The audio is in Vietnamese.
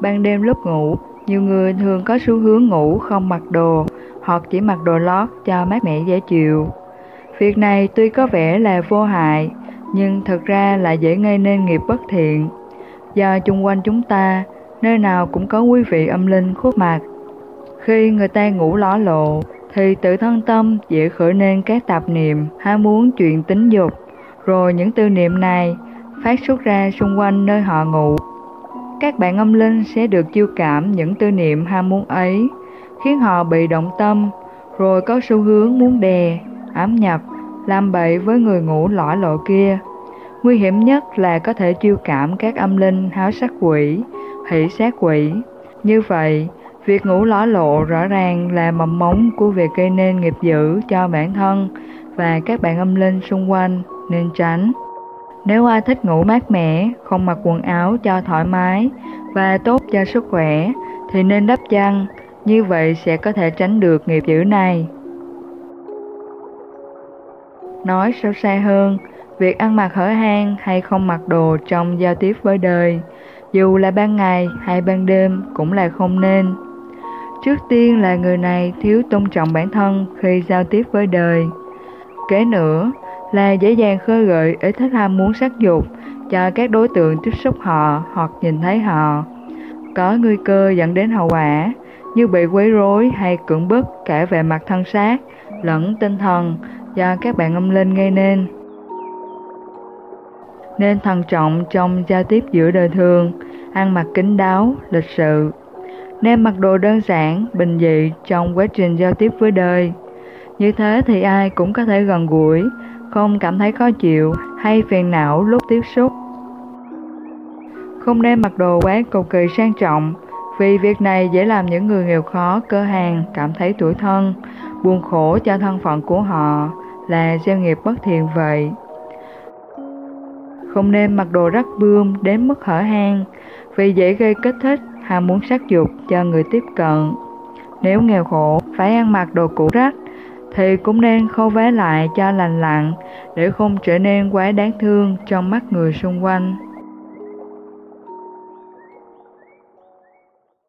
Ban đêm lúc ngủ, nhiều người thường có xu hướng ngủ không mặc đồ hoặc chỉ mặc đồ lót cho mát mẻ dễ chịu. Việc này tuy có vẻ là vô hại, nhưng thực ra là dễ gây nên nghiệp bất thiện. Do chung quanh chúng ta, nơi nào cũng có quý vị âm linh khuất mặt. Khi người ta ngủ ló lộ, thì tự thân tâm dễ khởi nên các tạp niệm, ham muốn chuyện tính dục, rồi những tư niệm này phát xuất ra xung quanh nơi họ ngủ. Các bạn âm linh sẽ được chiêu cảm những tư niệm ham muốn ấy, khiến họ bị động tâm, rồi có xu hướng muốn đè, ám nhập, làm bậy với người ngủ lõi lộ kia. Nguy hiểm nhất là có thể chiêu cảm các âm linh háo sắc quỷ, hỷ sát quỷ. Như vậy, việc ngủ lõi lộ rõ ràng là mầm móng của việc gây nên nghiệp dữ cho bản thân và các bạn âm linh xung quanh nên tránh. Nếu ai thích ngủ mát mẻ, không mặc quần áo cho thoải mái và tốt cho sức khỏe thì nên đắp chăn, như vậy sẽ có thể tránh được nghiệp dữ này. Nói sâu xa hơn, việc ăn mặc hở hang hay không mặc đồ trong giao tiếp với đời, dù là ban ngày hay ban đêm cũng là không nên. Trước tiên là người này thiếu tôn trọng bản thân khi giao tiếp với đời. Kế nữa là dễ dàng khơi gợi ý thích ham muốn sắc dục cho các đối tượng tiếp xúc họ hoặc nhìn thấy họ. Có nguy cơ dẫn đến hậu quả như bị quấy rối hay cưỡng bức cả về mặt thân xác lẫn tinh thần do các bạn âm linh gây nên. Nên thận trọng trong giao tiếp giữa đời thường, ăn mặc kín đáo, lịch sự. Nên mặc đồ đơn giản, bình dị trong quá trình giao tiếp với đời. Như thế thì ai cũng có thể gần gũi, không cảm thấy khó chịu hay phiền não lúc tiếp xúc. Không nên mặc đồ quá cầu kỳ sang trọng, vì việc này dễ làm những người nghèo khó, cơ hàng cảm thấy tủi thân, buồn khổ cho thân phận của họ là gieo nghiệp bất thiện vậy. Không nên mặc đồ rắc bươm đến mức hở hang, vì dễ gây kích thích, ham muốn sắc dục cho người tiếp cận. Nếu nghèo khổ, phải ăn mặc đồ cũ rách, thì cũng nên khâu vá lại cho lành lặn, để không trở nên quá đáng thương trong mắt người xung quanh.